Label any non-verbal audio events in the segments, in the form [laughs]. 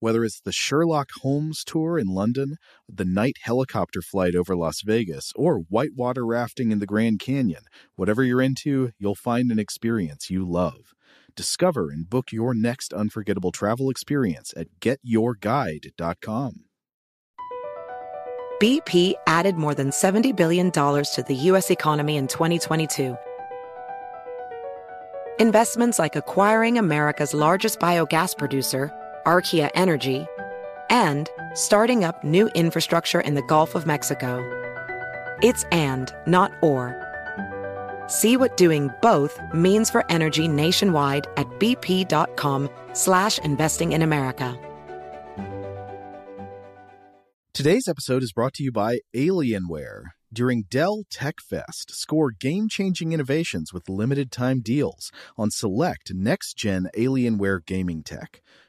Whether it's the Sherlock Holmes tour in London, the night helicopter flight over Las Vegas, or whitewater rafting in the Grand Canyon, whatever you're into, you'll find an experience you love. Discover and book your next unforgettable travel experience at getyourguide.com. BP added more than $70 billion to the U.S. economy in 2022. Investments like acquiring America's largest biogas producer, Archaea Energy, and starting up new infrastructure in the Gulf of Mexico. It's and, not or. See what doing both means for energy nationwide at bp.com slash investing in America. Today's episode is brought to you by Alienware. During Dell Tech Fest, score game changing innovations with limited time deals on select next gen Alienware gaming tech.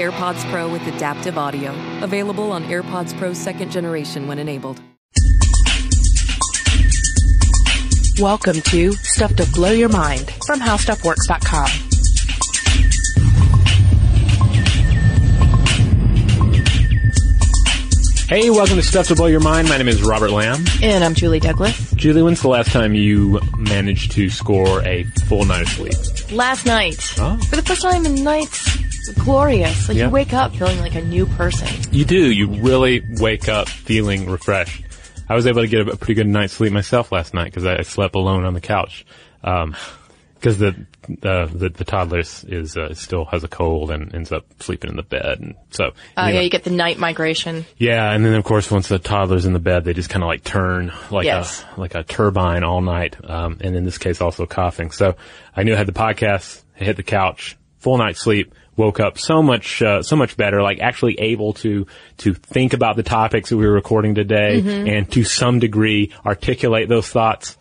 AirPods Pro with adaptive audio. Available on AirPods Pro second generation when enabled. Welcome to Stuff to Blow Your Mind from HowStuffWorks.com. Hey, welcome to Stuff to Blow Your Mind. My name is Robert Lamb. And I'm Julie Douglas. Julie, when's the last time you managed to score a full night of sleep? Last night, Oh. for the first time in nights, glorious. Like Yeah. you wake up feeling like a new person. You do. You really wake up feeling refreshed. I was able to get a pretty good night's sleep myself last night because I slept alone on the couch. Because the, the the the toddler is, is uh, still has a cold and ends up sleeping in the bed, and so Uh, you know, yeah, you get the night migration. Yeah, and then of course once the toddler's in the bed, they just kind of like turn like Yes. a like a turbine all night, um, and in this case also coughing. So I knew I had the podcast, I hit the couch, full night sleep, woke up so much uh, so much better, like actually able to to think about the topics that we were recording today, Mm-hmm. and to some degree articulate those thoughts.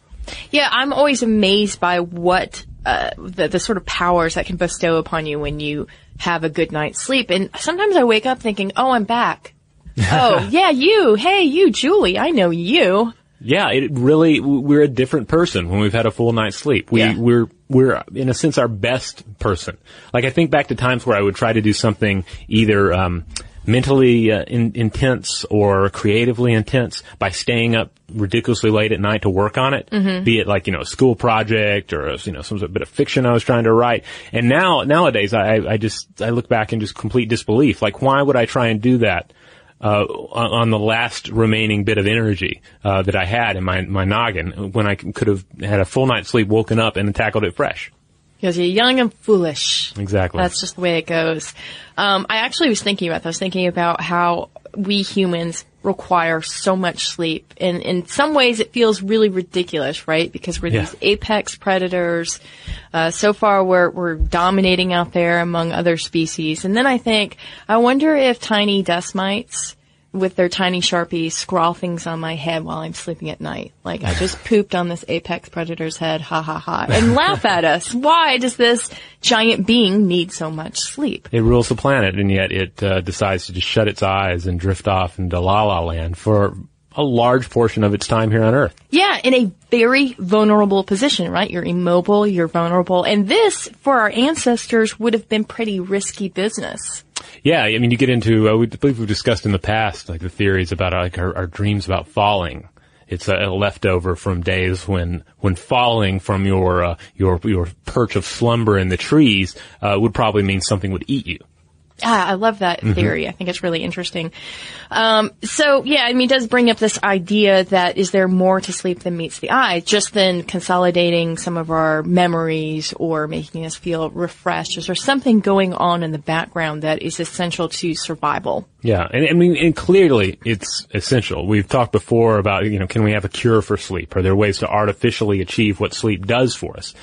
Yeah, I'm always amazed by what uh, the the sort of powers that can bestow upon you when you have a good night's sleep. And sometimes I wake up thinking, "Oh, I'm back." [laughs] oh, yeah, you. Hey, you, Julie. I know you. Yeah, it really, we're a different person when we've had a full night's sleep. We, Yeah. we're, we're, in a sense, our best person. Like, I think back to times where I would try to do something either, um, mentally uh, in, intense or creatively intense by staying up ridiculously late at night to work on it, be it like, you know, a school project or, a, you know, some bit of fiction I was trying to write. And now, nowadays, I, I just, I look back in just complete disbelief. Like, why would I try and do that? Uh, on the last remaining bit of energy uh, that I had in my my noggin when I could have had a full night's sleep, woken up, and tackled it fresh. Because you're young and foolish. Exactly. That's just the way it goes. Um, I actually was thinking about this. I was thinking about how we humans require so much sleep. And in some ways it feels really ridiculous, right? Because we're Yeah. these apex predators. Uh, so far we're, we're dominating out there among other species. And then I think, I wonder if tiny dust mites with their tiny sharpie scrawl things on my head while I'm sleeping at night. Like I just [laughs] pooped on this apex predator's head, ha ha ha, and laugh at us. Why does this giant being need so much sleep? it rules the planet, and yet it uh, decides to just shut its eyes and drift off into la la land for a large portion of its time here on Earth. Yeah, in a very vulnerable position, right? You're immobile, you're vulnerable, and this, for our ancestors, would have been pretty risky business. Yeah, I mean, you get into, uh, we believe we've discussed in the past, like the theories about like our, our dreams about falling. It's a, a, leftover from days when, when falling from your, uh, your, your perch of slumber in the trees, uh, would probably mean something would eat you. Ah, I love that Mm-hmm. theory. I think it's really interesting. Um, so yeah, I mean, it does bring up this idea that is there more to sleep than meets the eye, just than consolidating some of our memories or making us feel refreshed. Is there something going on in the background that is essential to survival? Yeah, and I mean, and clearly it's essential. We've talked before about, you know, can we have a cure for sleep? Are there ways to artificially achieve what sleep does for us?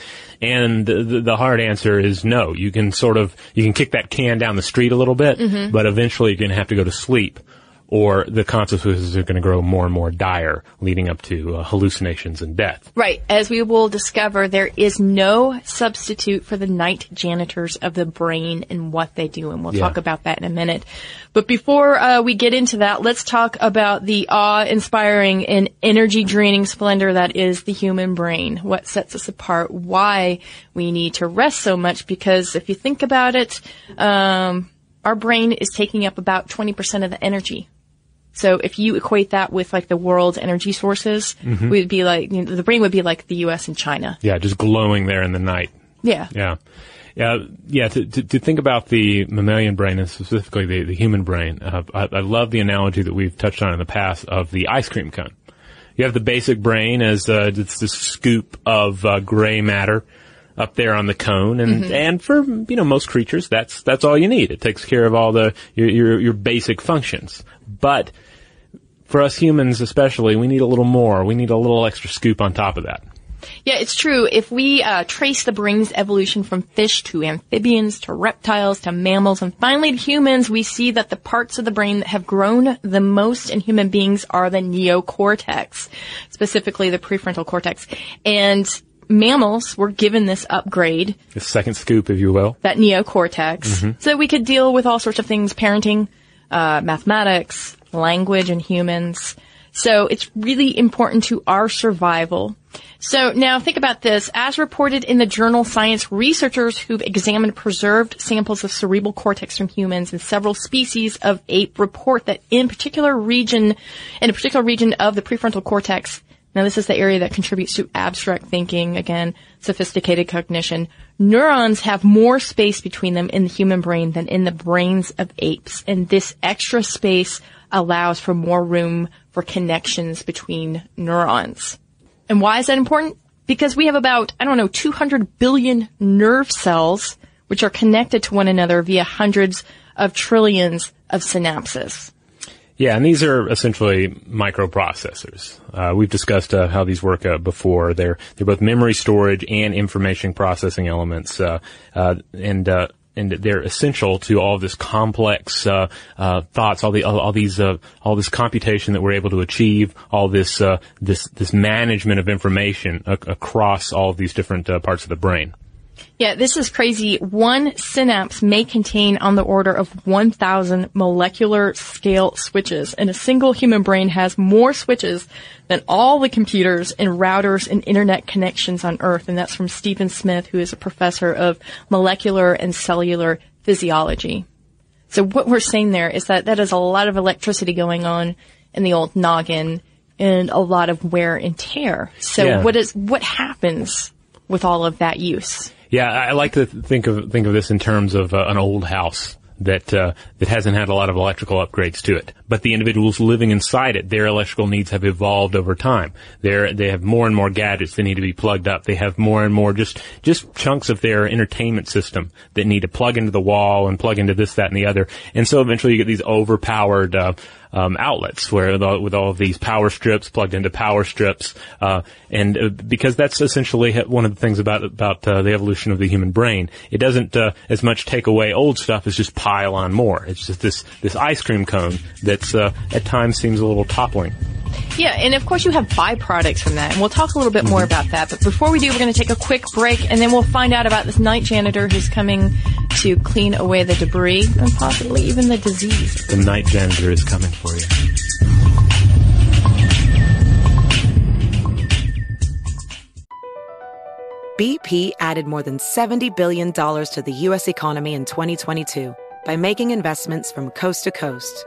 And the, the hard answer is no. You can sort of, you can kick that can down the street a little bit, mm-hmm. but eventually you're going to have to go to sleep or the consequences are going to grow more and more dire, leading up to uh, hallucinations and death. Right. As we will discover, there is no substitute for the night janitors of the brain and what they do, and we'll Yeah. talk about that in a minute. But before uh, we get into that, let's talk about the awe-inspiring and energy-draining splendor that is the human brain. What sets us apart? Why we need to rest so much? Because if you think about it, um, our brain is taking up about 20% of the energy. So if you equate that with like the world's energy sources, we'd be like, you know, the brain would be like the U.S. and China. Yeah, just glowing there in the night. Yeah. Yeah. Yeah, yeah. To, to, to think about the mammalian brain and specifically the, the human brain, uh, I, I love the analogy that we've touched on in the past of the ice cream cone. You have the basic brain as uh, it's this scoop of uh, gray matter up there on the cone, and and for you know most creatures, that's that's all you need. It takes care of all the your your, your basic functions, but for us humans especially, we need a little more. We need a little extra scoop on top of that. Yeah, it's true. If we uh, trace the brain's evolution from fish to amphibians to reptiles to mammals and finally to humans, we see that the parts of the brain that have grown the most in human beings are the neocortex, specifically the prefrontal cortex. And mammals were given this upgrade The second scoop, if you will. that neocortex, so that we could deal with all sorts of things, parenting, uh, mathematics, language and humans. So it's really important to our survival. So now think about this. As reported in the journal Science, researchers who've examined preserved samples of cerebral cortex from humans and several species of ape report that in particular region, in a particular region of the prefrontal cortex, now this is the area that contributes to abstract thinking, again, sophisticated cognition. Neurons have more space between them in the human brain than in the brains of apes. And this extra space allows for more room for connections between neurons. And why is that important? Because we have about, I don't know, 200 billion nerve cells which are connected to one another via hundreds of trillions of synapses. Yeah, and these are essentially microprocessors. Uh, we've discussed uh, how these work uh, before. They're they're both memory storage and information processing elements, uh, uh, and and they're essential to all this complex uh, uh, thoughts, all the all, all these uh, all this computation that we're able to achieve, all this uh, this this management of information ac- across all these different uh, parts of the brain. Yeah, this is crazy. One synapse may contain on the order of 1,000 molecular scale switches, and a single human brain has more switches than all the computers and routers and internet connections on Earth. And that's from Stephen Smith, who is a professor of molecular and cellular physiology. So what we're saying there is that that is a lot of electricity going on in the old noggin and a lot of wear and tear. So Yeah. what is, what happens with all of that use? Yeah, I like to think of think of this in terms of uh, an old house that uh, that hasn't had a lot of electrical upgrades to it, but the individuals living inside it, their electrical needs have evolved over time. They they have more and more gadgets that need to be plugged up. They have more and more just just chunks of their entertainment system that need to plug into the wall and plug into this, that, and the other. And so eventually you get these overpowered. Uh, um, outlets where the, with all of these power strips plugged into power strips, uh, and uh, because that's essentially one of the things about about uh, the evolution of the human brain. It doesn't uh, as much take away old stuff as just pile on more. It's just this this ice cream cone that's uh, at times seems a little toppling. Yeah, and of course you have byproducts from that, and we'll talk a little bit more mm-hmm. about that. But before we do, we're going to take a quick break, and then we'll find out about this night janitor who's coming to clean away the debris and possibly even the disease. The night janitor is coming for you. BP added more than $70 billion to the U.S. economy in 2022 by making investments from coast to coast.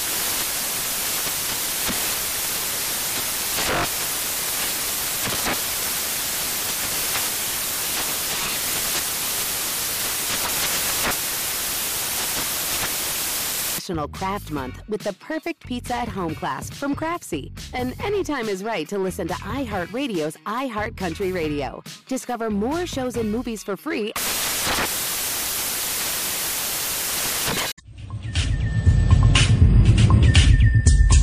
National Craft Month with the perfect pizza at home class from Craftsy. And anytime is right to listen to iHeartRadio's iHeartCountry Radio. Discover more shows and movies for free.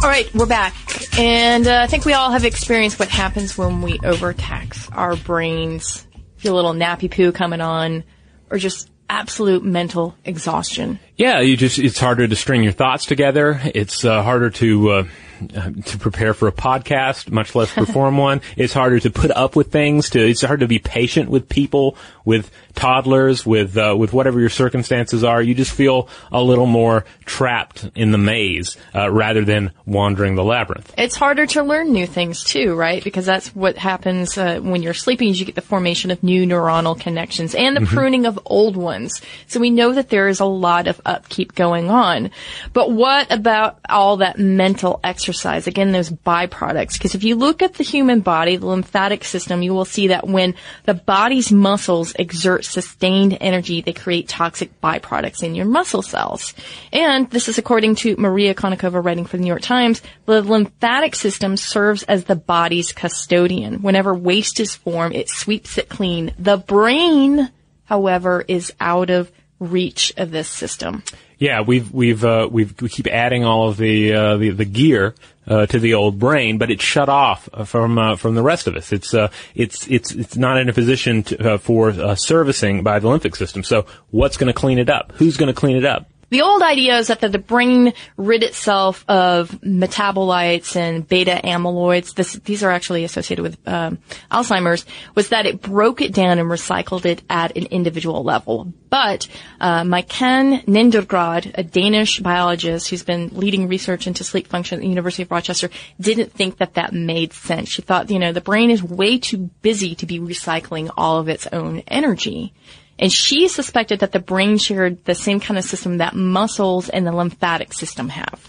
All right, we're back. And uh, I think we all have experienced what happens when we overtax our brains. Feel a little nappy poo coming on, or just absolute mental exhaustion. Yeah, you just, it's harder to string your thoughts together. It's uh, harder to, uh, [laughs] to prepare for a podcast, much less perform [laughs] one. It's harder to put up with things. To it's hard to be patient with people, with toddlers, with uh, with whatever your circumstances are. You just feel a little more trapped in the maze uh, rather than wandering the labyrinth. It's harder to learn new things too, right? Because that's what happens uh, when you're sleeping. Is you get the formation of new neuronal connections and the mm-hmm. pruning of old ones. So we know that there is a lot of upkeep going on. But what about all that mental exercise? Exercise, again, those byproducts. Because if you look at the human body, the lymphatic system, you will see that when the body's muscles exert sustained energy, they create toxic byproducts in your muscle cells. And this is according to Maria Konnikova writing for the New York Times. The lymphatic system serves as the body's custodian. Whenever waste is formed, it sweeps it clean. The brain, however, is out of reach of this system. Yeah, we've we've uh, we've we keep adding all of the uh, the, the gear uh, to the old brain, but it's shut off from uh, from the rest of us. It's uh, it's it's it's not in a position to, uh, for servicing by the lymphic system. So what's going to clean it up? Who's going to clean it up? The old idea is that the, the brain rid itself of metabolites and beta amyloids. This, these are actually associated with um, Alzheimer's. Was that it broke it down and recycled it at an individual level. But uh, Maiken Nedergaard, a Danish biologist who's been leading research into sleep function at the University of Rochester, didn't think that that made sense. She thought, you know, the brain is way too busy to be recycling all of its own energy. And she suspected that the brain shared the same kind of system that muscles and the lymphatic system have.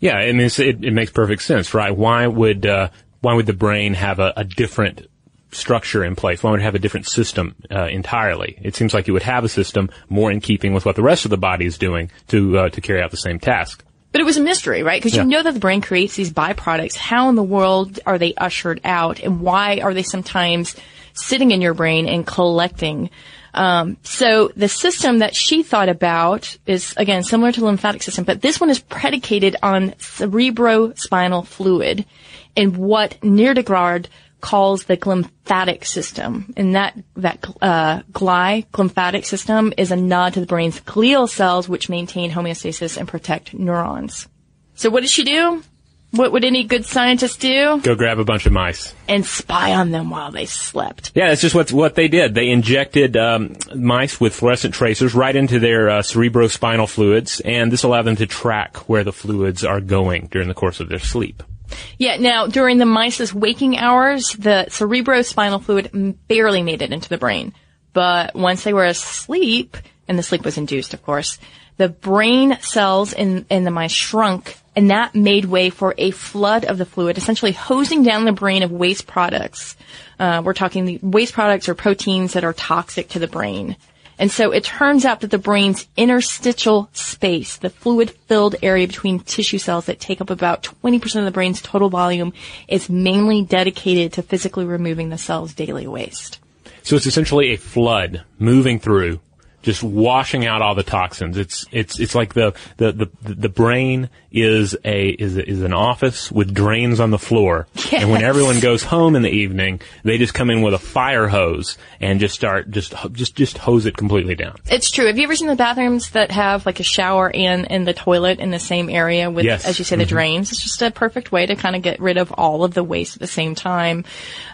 Yeah, I mean, it, it makes perfect sense, right? Why would uh, why would the brain have a, a, different structure in place? Why would it have a different system uh, entirely? It seems like you would have a system more in keeping with what the rest of the body is doing to uh, to carry out the same task. But it was a mystery, right? Because yeah. you know that the brain creates these byproducts. How in the world are they ushered out, and why are they sometimes sitting in your brain and collecting? Um, so the system that she thought about is again similar to lymphatic system, but this one is predicated on cerebrospinal fluid and what Nedergaard calls the glymphatic system. And that, that, uh, gly, glymphatic system is a nod to the brain's glial cells, which maintain homeostasis and protect neurons. So what did she do? What would any good scientist do? Go grab a bunch of mice. And spy on them while they slept. Yeah, that's just what what they did. They injected um, mice with fluorescent tracers right into their uh, cerebrospinal fluids, and this allowed them to track where the fluids are going during the course of their sleep. Yeah, now during the mice's waking hours, the cerebrospinal fluid barely made it into the brain. But once they were asleep, and the sleep was induced, of course, the brain cells in, in the mice shrunk and that made way for a flood of the fluid, essentially hosing down the brain of waste products. Uh, we're talking the waste products or proteins that are toxic to the brain. And so it turns out that the brain's interstitial space, the fluid filled area between tissue cells that take up about 20% of the brain's total volume, is mainly dedicated to physically removing the cell's daily waste. So it's essentially a flood moving through just washing out all the toxins. It's it's it's like the the the, the brain is a is a, is an office with drains on the floor, yes. and when everyone goes home in the evening, they just come in with a fire hose and just start just just just hose it completely down. It's true. Have you ever seen the bathrooms that have like a shower and and the toilet in the same area with, yes. as you say, the mm-hmm. drains? It's just a perfect way to kind of get rid of all of the waste at the same time.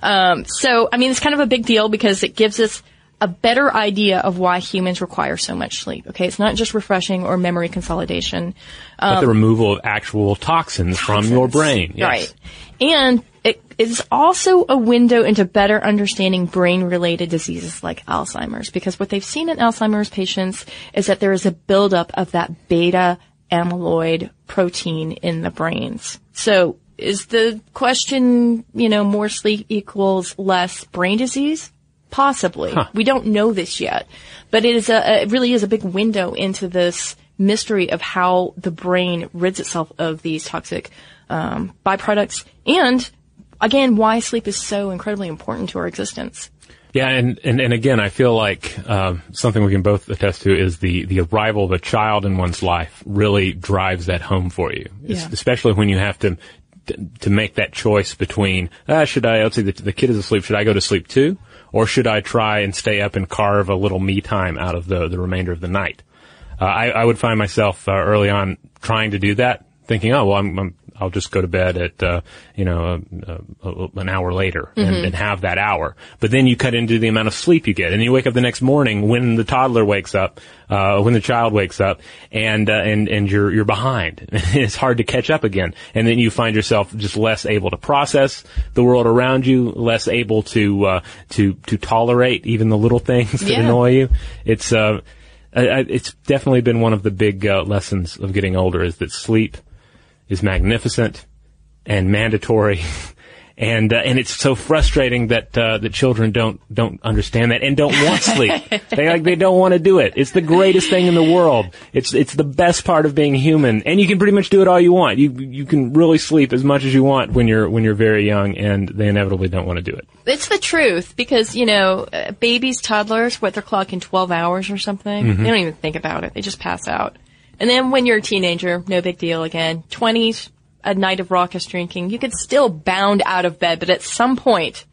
Um, so I mean, it's kind of a big deal because it gives us a better idea of why humans require so much sleep. Okay, it's not just refreshing or memory consolidation, um, but the um, removal of actual toxins, toxins. from your brain. Yes. Right, and it is also a window into better understanding brain-related diseases like Alzheimer's, because what they've seen in Alzheimer's patients is that there is a buildup of that beta amyloid protein in the brains. So is the question, you know, more sleep equals less brain disease? Possibly. Huh. We don't know this yet, but it is a, it really is a big window into this mystery of how the brain rids itself of these toxic um, byproducts, and again, why sleep is so incredibly important to our existence. Yeah, and, and, and again, I feel like uh, something we can both attest to is the, the arrival of a child in one's life really drives that home for you, yeah. especially when you have to to make that choice between ah, should I let's see the, the kid is asleep, should I go to sleep too, or should I try and stay up and carve a little me time out of the, the remainder of the night? Uh, I, I would find myself uh, early on trying to do that, thinking, oh, well, I'm, I'm I'll just go to bed at uh, you know uh, uh, an hour later and, mm-hmm. and, have that hour. But then you cut into the amount of sleep you get, and you wake up the next morning when the toddler wakes up, uh, when the child wakes up, and uh, and and you're you're behind. [laughs] it's hard to catch up again, and then you find yourself just less able to process the world around you, less able to uh, to to tolerate even the little things [laughs] that yeah. annoy you. It's uh, it's definitely been one of the big lessons of getting older is that sleep is magnificent and mandatory. [laughs] and uh, and it's so frustrating that uh, the children don't don't understand that and don't want sleep. [laughs] they like they don't want to do it. It's the greatest thing in the world. It's it's the best part of being human, and you can pretty much do it all you want. You you can really sleep as much as you want when you're when you're very young, and they inevitably don't want to do it. It's the truth because you know uh, babies, toddlers, what they're clocking twelve hours or something. Mm-hmm. They don't even think about it. They just pass out. And then when you're a teenager, no big deal again. 20s, a night of raucous drinking, you could still bound out of bed, but at some point,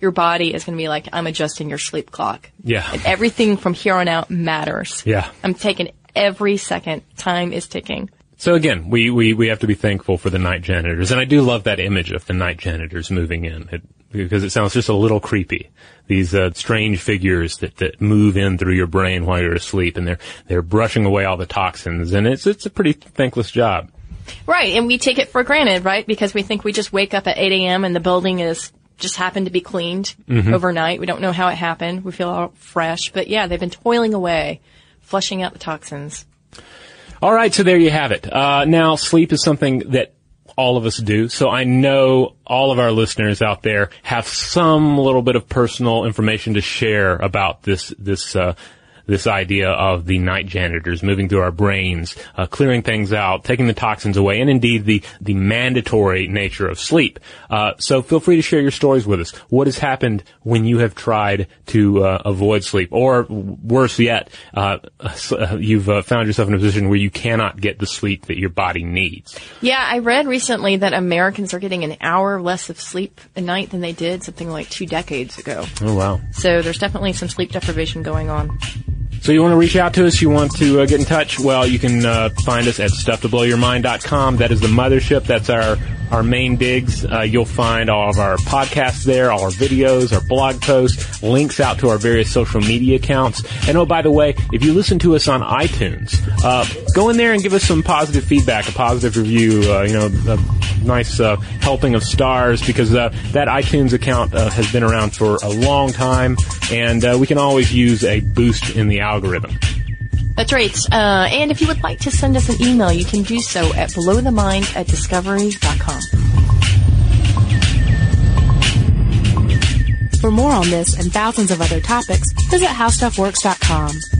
your body is going to be like, I'm adjusting your sleep clock. Yeah. And everything from here on out matters. Yeah. I'm taking every second. Time is ticking. So again, we, we, we have to be thankful for the night janitors. And I do love that image of the night janitors moving in. It, because it sounds just a little creepy. These uh, strange figures that, that move in through your brain while you're asleep, and they're they're brushing away all the toxins, and it's it's a pretty thankless job. Right, and we take it for granted, right? Because we think we just wake up at 8 a.m. and the building is just happened to be cleaned mm-hmm. overnight. We don't know how it happened. We feel all fresh, but yeah, they've been toiling away, flushing out the toxins. All right, so there you have it. Uh, now, sleep is something that all of us do. So I know all of our listeners out there have some little bit of personal information to share about this this uh, this idea of the night janitors moving through our brains, uh, clearing things out, taking the toxins away, and indeed the, the mandatory nature of sleep. Uh, so feel free to share your stories with us. What has happened when you have tried to uh, avoid sleep? Or worse yet, uh, uh, you've uh, found yourself in a position where you cannot get the sleep that your body needs. Yeah, I read recently that Americans are getting an hour less of sleep a night than they did something like two decades ago. Oh, wow. So there's definitely some sleep deprivation going on. So you want to reach out to us? You want to uh, get in touch? Well, you can uh, find us at stufftoblowyourmind.com. That is the mothership. That's our our main digs. Uh, you'll find all of our podcasts there, all our videos, our blog posts, links out to our various social media accounts. And oh, by the way, if you listen to us on iTunes, uh, go in there and give us some positive feedback, a positive review, uh, you know, a nice uh, helping of stars, because uh, that iTunes account uh, has been around for a long time, and we can always use a boost in the algorithm. That's right. Uh, and if you would like to send us an email, you can do so at blowthemind at discovery.com. For more on this and thousands of other topics, visit howstuffworks.com.